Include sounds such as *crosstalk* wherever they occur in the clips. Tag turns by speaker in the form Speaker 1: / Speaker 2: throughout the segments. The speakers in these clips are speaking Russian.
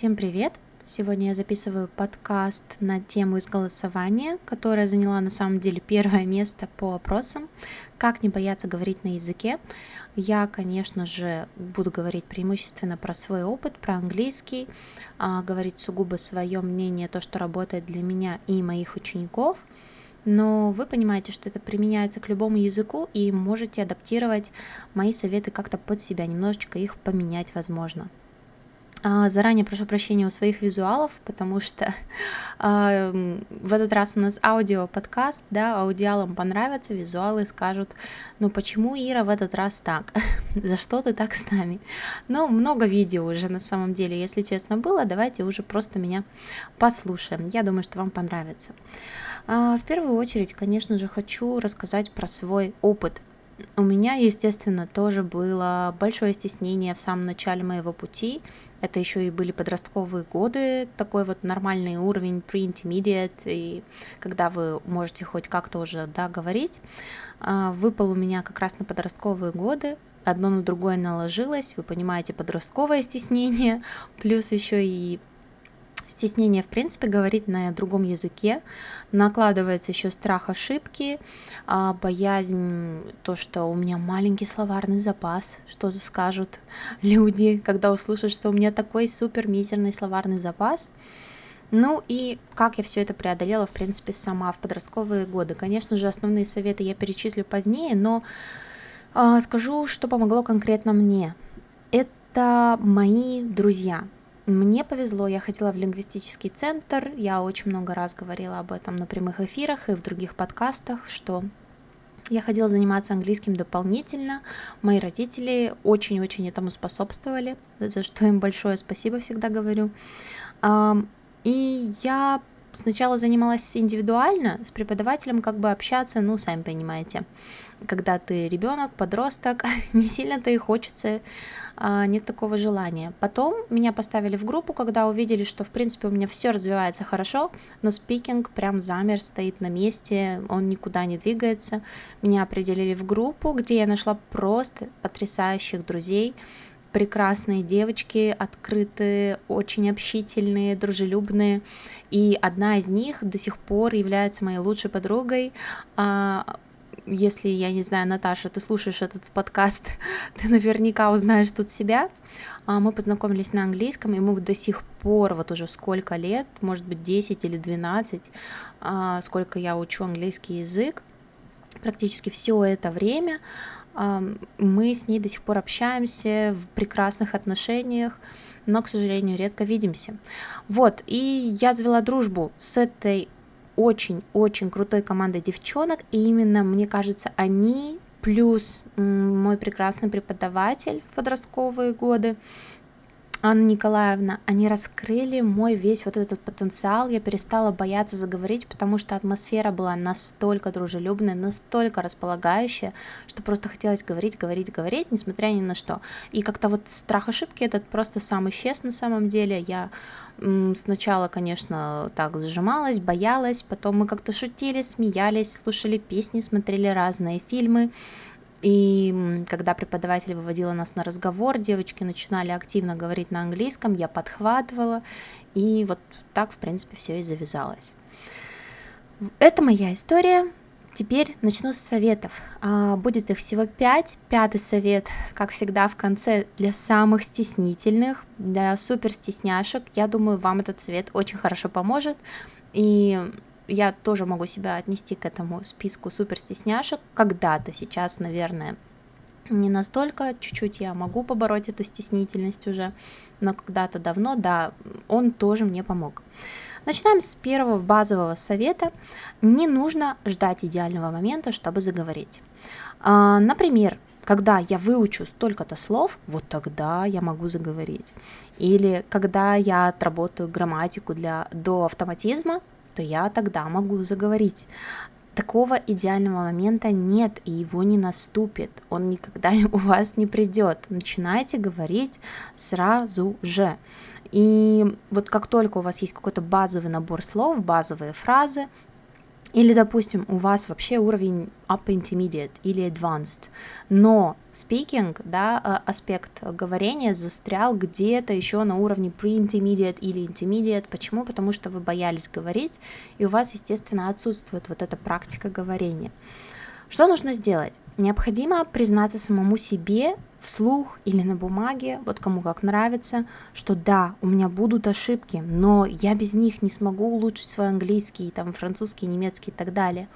Speaker 1: Всем привет! Сегодня я записываю подкаст на тему из голосования, которая заняла на самом деле первое место по вопросам. Как не бояться говорить на языке? Я, конечно же, буду говорить преимущественно про свой опыт, про английский, а, говорить сугубо свое мнение, то, что работает для меня и моих учеников. Но вы понимаете, что это применяется к любому языку и можете адаптировать мои советы как-то под себя, немножечко их поменять, возможно. А, заранее прошу прощения у своих визуалов, потому что *laughs* а, в этот раз у нас аудио-подкаст, да, аудиалам понравится, визуалы скажут, ну почему, Ира, в этот раз так? *laughs* За что ты так с нами? Ну, много видео уже на самом деле, если честно было, давайте уже просто меня послушаем. Я думаю, что вам понравится. А, в первую очередь, конечно же, хочу рассказать про свой опыт у меня, естественно, тоже было большое стеснение в самом начале моего пути. Это еще и были подростковые годы, такой вот нормальный уровень pre-intermediate, и когда вы можете хоть как-то уже да, говорить. А, выпал у меня как раз на подростковые годы, одно на другое наложилось, вы понимаете, подростковое стеснение, *laughs* плюс еще и стеснение, в принципе, говорить на другом языке, накладывается еще страх ошибки, а, боязнь, то, что у меня маленький словарный запас, что скажут *laughs* люди, когда услышат, что у меня такой супер мизерный словарный запас. Ну и как я все это преодолела, в принципе, сама в подростковые годы. Конечно же, основные советы я перечислю позднее, но э, скажу, что помогло конкретно мне. Это мои друзья, мне повезло, я ходила в лингвистический центр, я очень много раз говорила об этом на прямых эфирах и в других подкастах, что я ходила заниматься английским дополнительно. Мои родители очень-очень этому способствовали, за что им большое спасибо всегда говорю. И я сначала занималась индивидуально с преподавателем, как бы общаться, ну, сами понимаете, когда ты ребенок, подросток, *laughs* не сильно-то и хочется, а, нет такого желания. Потом меня поставили в группу, когда увидели, что, в принципе, у меня все развивается хорошо, но спикинг прям замер, стоит на месте, он никуда не двигается. Меня определили в группу, где я нашла просто потрясающих друзей, прекрасные девочки, открытые, очень общительные, дружелюбные. И одна из них до сих пор является моей лучшей подругой. А, если, я не знаю, Наташа, ты слушаешь этот подкаст, *laughs* ты наверняка узнаешь тут себя. А, мы познакомились на английском, и мы до сих пор, вот уже сколько лет, может быть, 10 или 12, а, сколько я учу английский язык, практически все это время мы с ней до сих пор общаемся в прекрасных отношениях, но, к сожалению, редко видимся. Вот, и я завела дружбу с этой очень-очень крутой командой девчонок, и именно, мне кажется, они плюс мой прекрасный преподаватель в подростковые годы, Анна Николаевна, они раскрыли мой весь вот этот потенциал, я перестала бояться заговорить, потому что атмосфера была настолько дружелюбная, настолько располагающая, что просто хотелось говорить, говорить, говорить, несмотря ни на что. И как-то вот страх ошибки этот просто сам исчез на самом деле. Я сначала, конечно, так зажималась, боялась, потом мы как-то шутили, смеялись, слушали песни, смотрели разные фильмы, и когда преподаватель выводила нас на разговор, девочки начинали активно говорить на английском, я подхватывала, и вот так, в принципе, все и завязалось. Это моя история. Теперь начну с советов. А, будет их всего пять. Пятый совет, как всегда, в конце для самых стеснительных, для супер стесняшек. Я думаю, вам этот совет очень хорошо поможет. И я тоже могу себя отнести к этому списку супер стесняшек. Когда-то сейчас, наверное, не настолько, чуть-чуть я могу побороть эту стеснительность уже, но когда-то давно, да, он тоже мне помог. Начинаем с первого базового совета. Не нужно ждать идеального момента, чтобы заговорить. А, например, когда я выучу столько-то слов, вот тогда я могу заговорить. Или когда я отработаю грамматику для, до автоматизма, то я тогда могу заговорить. Такого идеального момента нет, и его не наступит, он никогда *laughs* у вас не придет. Начинайте говорить сразу же. И вот как только у вас есть какой-то базовый набор слов, базовые фразы, Или, допустим, у вас вообще уровень upper intermediate или advanced, но speaking, да, а, аспект говорения застрял где-то еще на уровне pre-intermediate или intermediate. Почему? Потому что вы боялись говорить, и у вас, естественно, отсутствует вот эта практика говорения. Что нужно сделать? Необходимо признаться самому себе вслух или на бумаге, вот кому как нравится, что да, у меня будут ошибки, но я без них не смогу улучшить свой английский, там, французский, немецкий и так далее.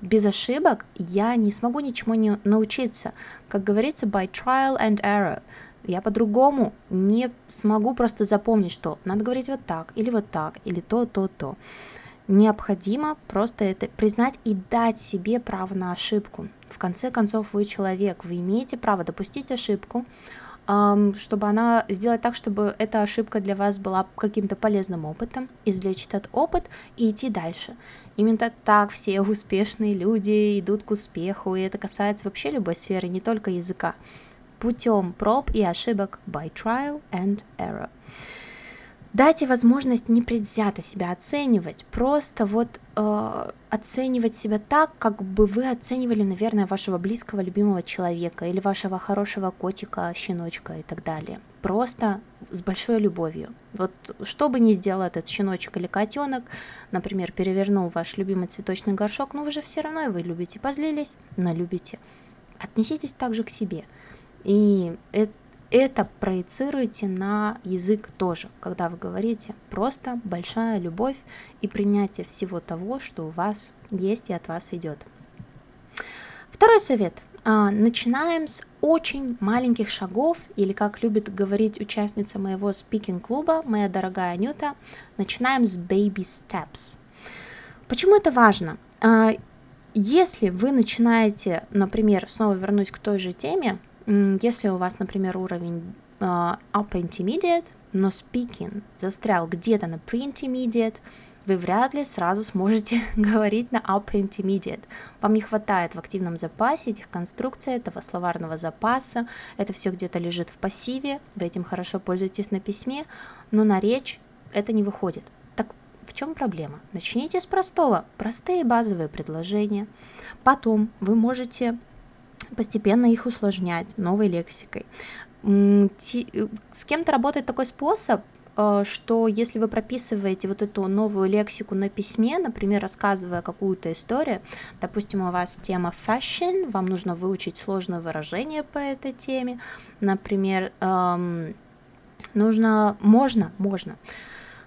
Speaker 1: Без ошибок я не смогу ничему не научиться. Как говорится, by trial and error. Я по-другому не смогу просто запомнить, что надо говорить вот так, или вот так, или то, то, то. Необходимо просто это признать и дать себе право на ошибку. В конце концов, вы человек, вы имеете право допустить ошибку, чтобы она сделать так, чтобы эта ошибка для вас была каким-то полезным опытом, извлечь этот опыт и идти дальше. Именно так все *laughs* успешные люди идут к успеху, и это касается вообще любой сферы, не только языка. Путем проб и ошибок by trial and error. Дайте возможность непредвзято себя оценивать, просто вот э, оценивать себя так, как бы вы оценивали, наверное, вашего близкого, любимого человека или вашего хорошего котика, щеночка и так далее. Просто с большой любовью. Вот что бы ни сделал этот щеночек или котенок, например, перевернул ваш любимый цветочный горшок, но вы же все равно его любите, позлились, но любите. Отнеситесь также к себе. И это это проецируйте на язык тоже, когда вы говорите. Просто большая любовь и принятие всего того, что у вас есть и от вас идет. Второй совет. А, начинаем с очень маленьких шагов, или как любит говорить участница моего спикинг-клуба, моя дорогая Анюта, начинаем с baby steps. Почему это важно? А, если вы начинаете, например, снова вернусь к той же теме, если у вас, например, уровень uh, upper intermediate, но speaking застрял где-то на pre-intermediate, вы вряд ли сразу сможете *laughs* говорить на upper intermediate. Вам не хватает в активном запасе этих конструкций, этого словарного запаса, это все где-то лежит в пассиве, вы этим хорошо пользуетесь на письме, но на речь это не выходит. Так в чем проблема? Начните с простого, простые базовые предложения. Потом вы можете постепенно их усложнять новой лексикой. С кем-то работает такой способ, э, что если вы прописываете вот эту новую лексику на письме, например, рассказывая какую-то историю, допустим, у вас тема fashion, вам нужно выучить сложное выражение по этой теме, например, эм, нужно, можно, можно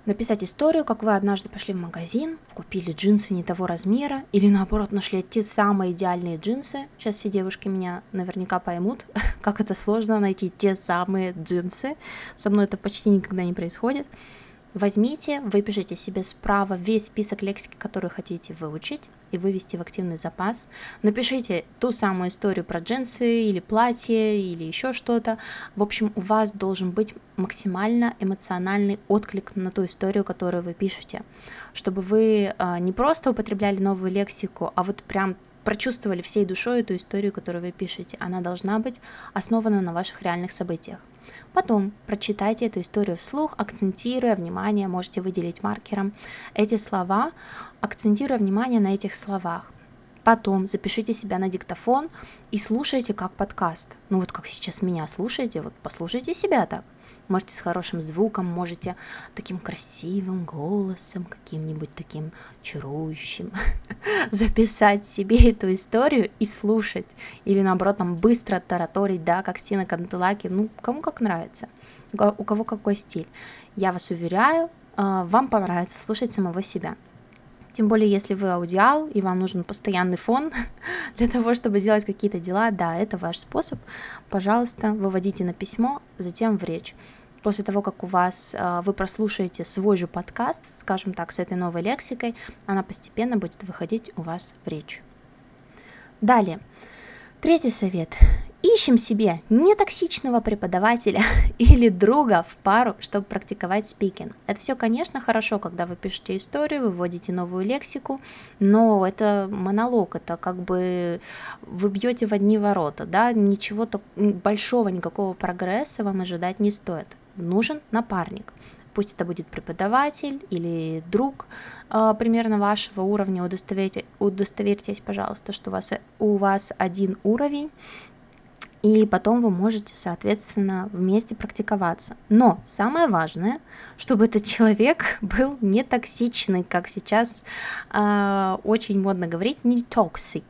Speaker 1: написать историю, как вы однажды пошли в магазин, купили джинсы не того размера, или наоборот нашли те самые идеальные джинсы. Сейчас все девушки меня наверняка поймут, *laughs* как это сложно найти те самые джинсы. Со мной это почти никогда не происходит. Возьмите, выпишите себе справа весь список лексики, которую хотите выучить и вывести в активный запас. Напишите ту самую историю про джинсы или платье или еще что-то. В общем, у вас должен быть максимально эмоциональный отклик на ту историю, которую вы пишете, чтобы вы а, не просто употребляли новую лексику, а вот прям прочувствовали всей душой эту историю, которую вы пишете. Она должна быть основана на ваших реальных событиях. Потом прочитайте эту историю вслух, акцентируя внимание, можете выделить маркером эти слова, акцентируя внимание на этих словах. Потом запишите себя на диктофон и слушайте как подкаст. Ну вот как сейчас меня слушаете, вот послушайте себя так можете с хорошим звуком, можете таким красивым голосом, каким-нибудь таким чарующим *laughs* записать себе эту историю и слушать. Или наоборот, там быстро тараторить, да, как Тина Кантелаки, ну, кому как нравится, у кого какой стиль. Я вас уверяю, а, вам понравится слушать самого себя. Тем более, если вы аудиал и вам нужен постоянный фон *laughs* для того, чтобы делать какие-то дела, да, это ваш способ. Пожалуйста, выводите на письмо, затем в речь после того, как у вас э, вы прослушаете свой же подкаст, скажем так, с этой новой лексикой, она постепенно будет выходить у вас в речь. Далее. Третий совет. Ищем себе нетоксичного преподавателя *laughs* или друга в пару, чтобы практиковать спикинг. Это все, конечно, хорошо, когда вы пишете историю, вы вводите новую лексику, но это монолог, это как бы вы бьете в одни ворота, да, ничего большого, никакого прогресса вам ожидать не стоит нужен напарник. пусть это будет преподаватель или друг э, примерно вашего уровня, удостоверьте, удостоверьтесь, пожалуйста, что у вас, у вас один уровень, и потом вы можете, соответственно, вместе практиковаться. Но самое важное, чтобы этот человек *laughs* был не токсичный, как сейчас э, очень модно говорить, не toxic.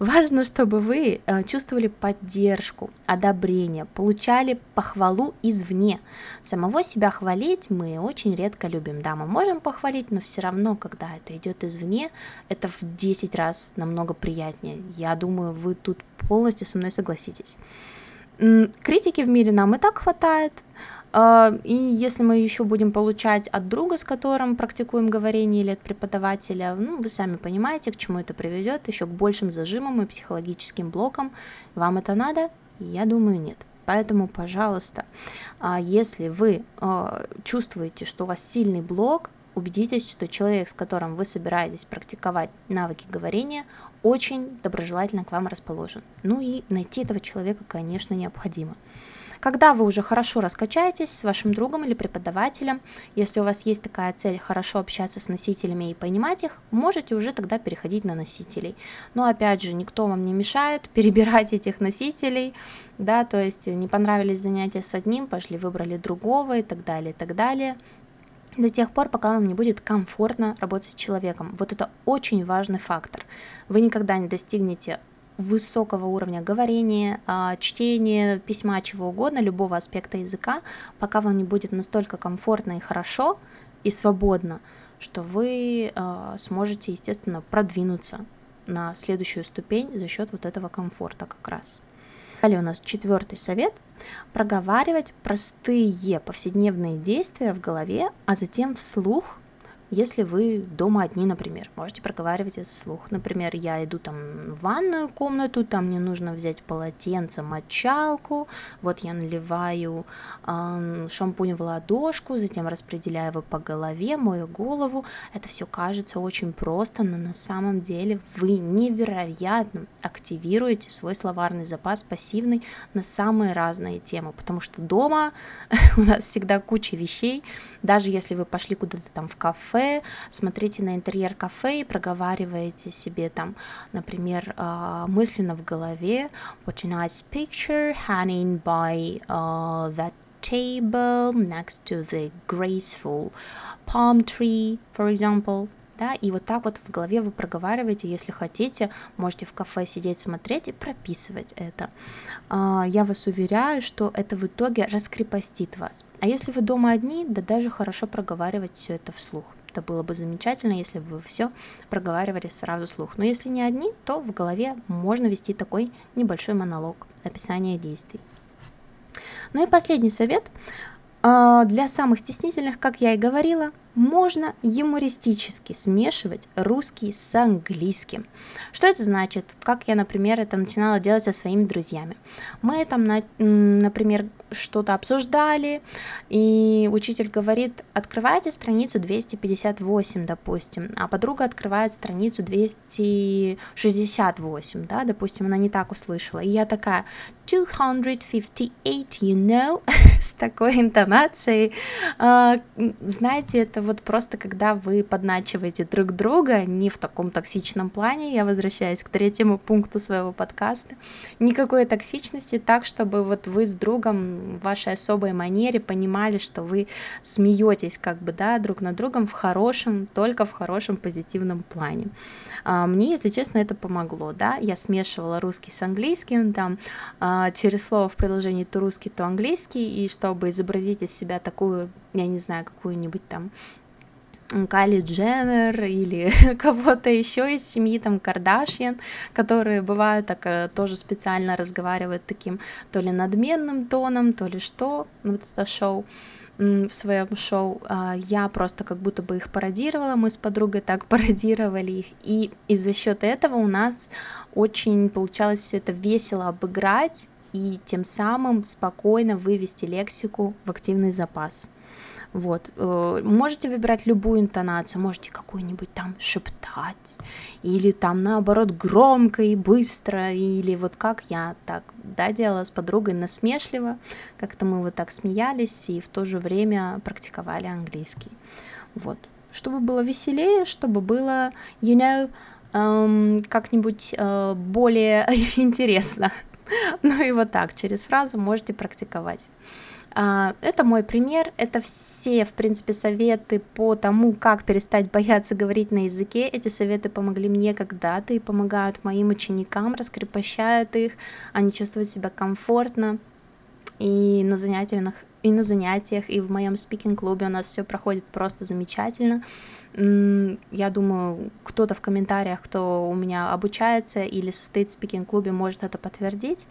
Speaker 1: Важно, чтобы вы э, чувствовали поддержку, одобрение, получали похвалу извне. Самого себя хвалить мы очень редко любим. Да, мы можем похвалить, но все равно, когда это идет извне, это в 10 раз намного приятнее. Я думаю, вы тут полностью со мной согласитесь. Критики в мире нам и так хватает, а, и если мы еще будем получать от друга, с которым практикуем говорение, или от преподавателя, ну, вы сами понимаете, к чему это приведет, еще к большим зажимам и психологическим блокам. Вам это надо? Я думаю, нет. Поэтому, пожалуйста, а, если вы а, чувствуете, что у вас сильный блок, убедитесь, что человек, с которым вы собираетесь практиковать навыки говорения, очень доброжелательно к вам расположен. Ну и найти этого человека, конечно, необходимо. Когда вы уже хорошо раскачаетесь с вашим другом или преподавателем, если у вас есть такая цель хорошо общаться с носителями и понимать их, можете уже тогда переходить на носителей. Но опять же, никто вам не мешает *laughs* перебирать этих носителей, да, то есть не понравились занятия с одним, пошли выбрали другого и так далее, и так далее до тех пор, пока вам не будет комфортно работать с человеком. Вот это очень важный фактор. Вы никогда не достигнете высокого уровня говорения, а, чтения, письма, чего угодно, любого аспекта языка, пока вам не будет настолько комфортно и хорошо и свободно, что вы а, сможете, естественно, продвинуться на следующую ступень за счет вот этого комфорта как раз. Далее у нас четвертый совет – проговаривать простые повседневные действия в голове, а затем вслух если вы дома одни, например, можете проговаривать это вслух. Например, я иду там в ванную комнату, там мне нужно взять полотенце, мочалку, вот я наливаю э, шампунь в ладошку, затем распределяю его по голове, мою голову. Это все кажется очень просто, но на самом деле вы невероятно активируете свой словарный запас пассивный на самые разные темы, потому что дома *laughs* у нас всегда куча вещей, даже если вы пошли куда-то там в кафе, кафе, смотрите на интерьер кафе и проговариваете себе там, например, а, мысленно в голове What a nice picture hanging by uh, that table next to the graceful palm tree, for example да, и вот так вот в голове вы проговариваете, если хотите, можете в кафе сидеть, смотреть и прописывать это. А, я вас уверяю, что это в итоге раскрепостит вас. А если вы дома одни, да даже хорошо проговаривать все это вслух. Это было бы замечательно, если бы вы все проговаривали сразу слух. Но если не одни, то в голове можно вести такой небольшой монолог, описание действий. Ну и последний совет. А, для самых стеснительных, как я и говорила, можно юмористически смешивать русский с английским. Что это значит? Как я, например, это начинала делать со своими друзьями. Мы там, например, что-то обсуждали, и учитель говорит, открывайте страницу 258, допустим, а подруга открывает страницу 268, да, допустим, она не так услышала, и я такая, 258, you know, *laughs* с такой интонацией, а, знаете, это вот просто когда вы подначиваете друг друга, не в таком токсичном плане, я возвращаюсь к третьему пункту своего подкаста, никакой токсичности, так, чтобы вот вы с другом в вашей особой манере понимали, что вы смеетесь как бы, да, друг над другом в хорошем, только в хорошем позитивном плане. А, мне, если честно, это помогло, да, я смешивала русский с английским, там, а, через слово в предложении то русский, то английский, и чтобы изобразить из себя такую, я не знаю, какую-нибудь там Кайли Дженнер или *laughs* кого-то еще из семьи, там, Кардашьян, которые бывают так э, тоже специально разговаривают таким то ли надменным тоном, то ли что, вот это шоу в своем шоу, а, я просто как будто бы их пародировала, мы с подругой так *laughs* пародировали их, и из-за счет этого у нас очень получалось все это весело обыграть и тем самым спокойно вывести лексику в активный запас. Вот. Э, можете выбирать любую интонацию, можете какую-нибудь там шептать, или там наоборот громко и быстро, или вот как я так, да, делала с подругой насмешливо, как-то мы вот так смеялись и в то же время практиковали английский. Вот. Чтобы было веселее, чтобы было, you know, эм, как-нибудь э, более *laughs* интересно. ну и вот так, через фразу можете практиковать. А, это мой пример, это все, в принципе, советы по тому, как перестать бояться говорить на языке. Эти советы помогли мне когда-то и помогают моим ученикам, раскрепощают их, они чувствуют себя комфортно. И на занятиях, и на занятиях, и в моем спикинг-клубе у нас все проходит просто замечательно. Я думаю, кто-то в комментариях, кто у меня обучается или состоит в спикинг-клубе, может это подтвердить.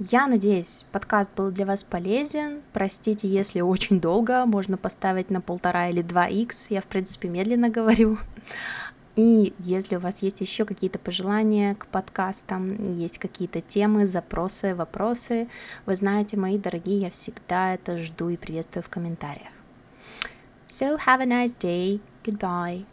Speaker 1: Я надеюсь, подкаст был для вас полезен. Простите, если очень долго, можно поставить на полтора или два икс. Я, в принципе, медленно говорю. И если у вас есть еще какие-то пожелания к подкастам, есть какие-то темы, запросы, вопросы, вы знаете, мои дорогие, я всегда это жду и приветствую в комментариях. So have a nice day. Goodbye.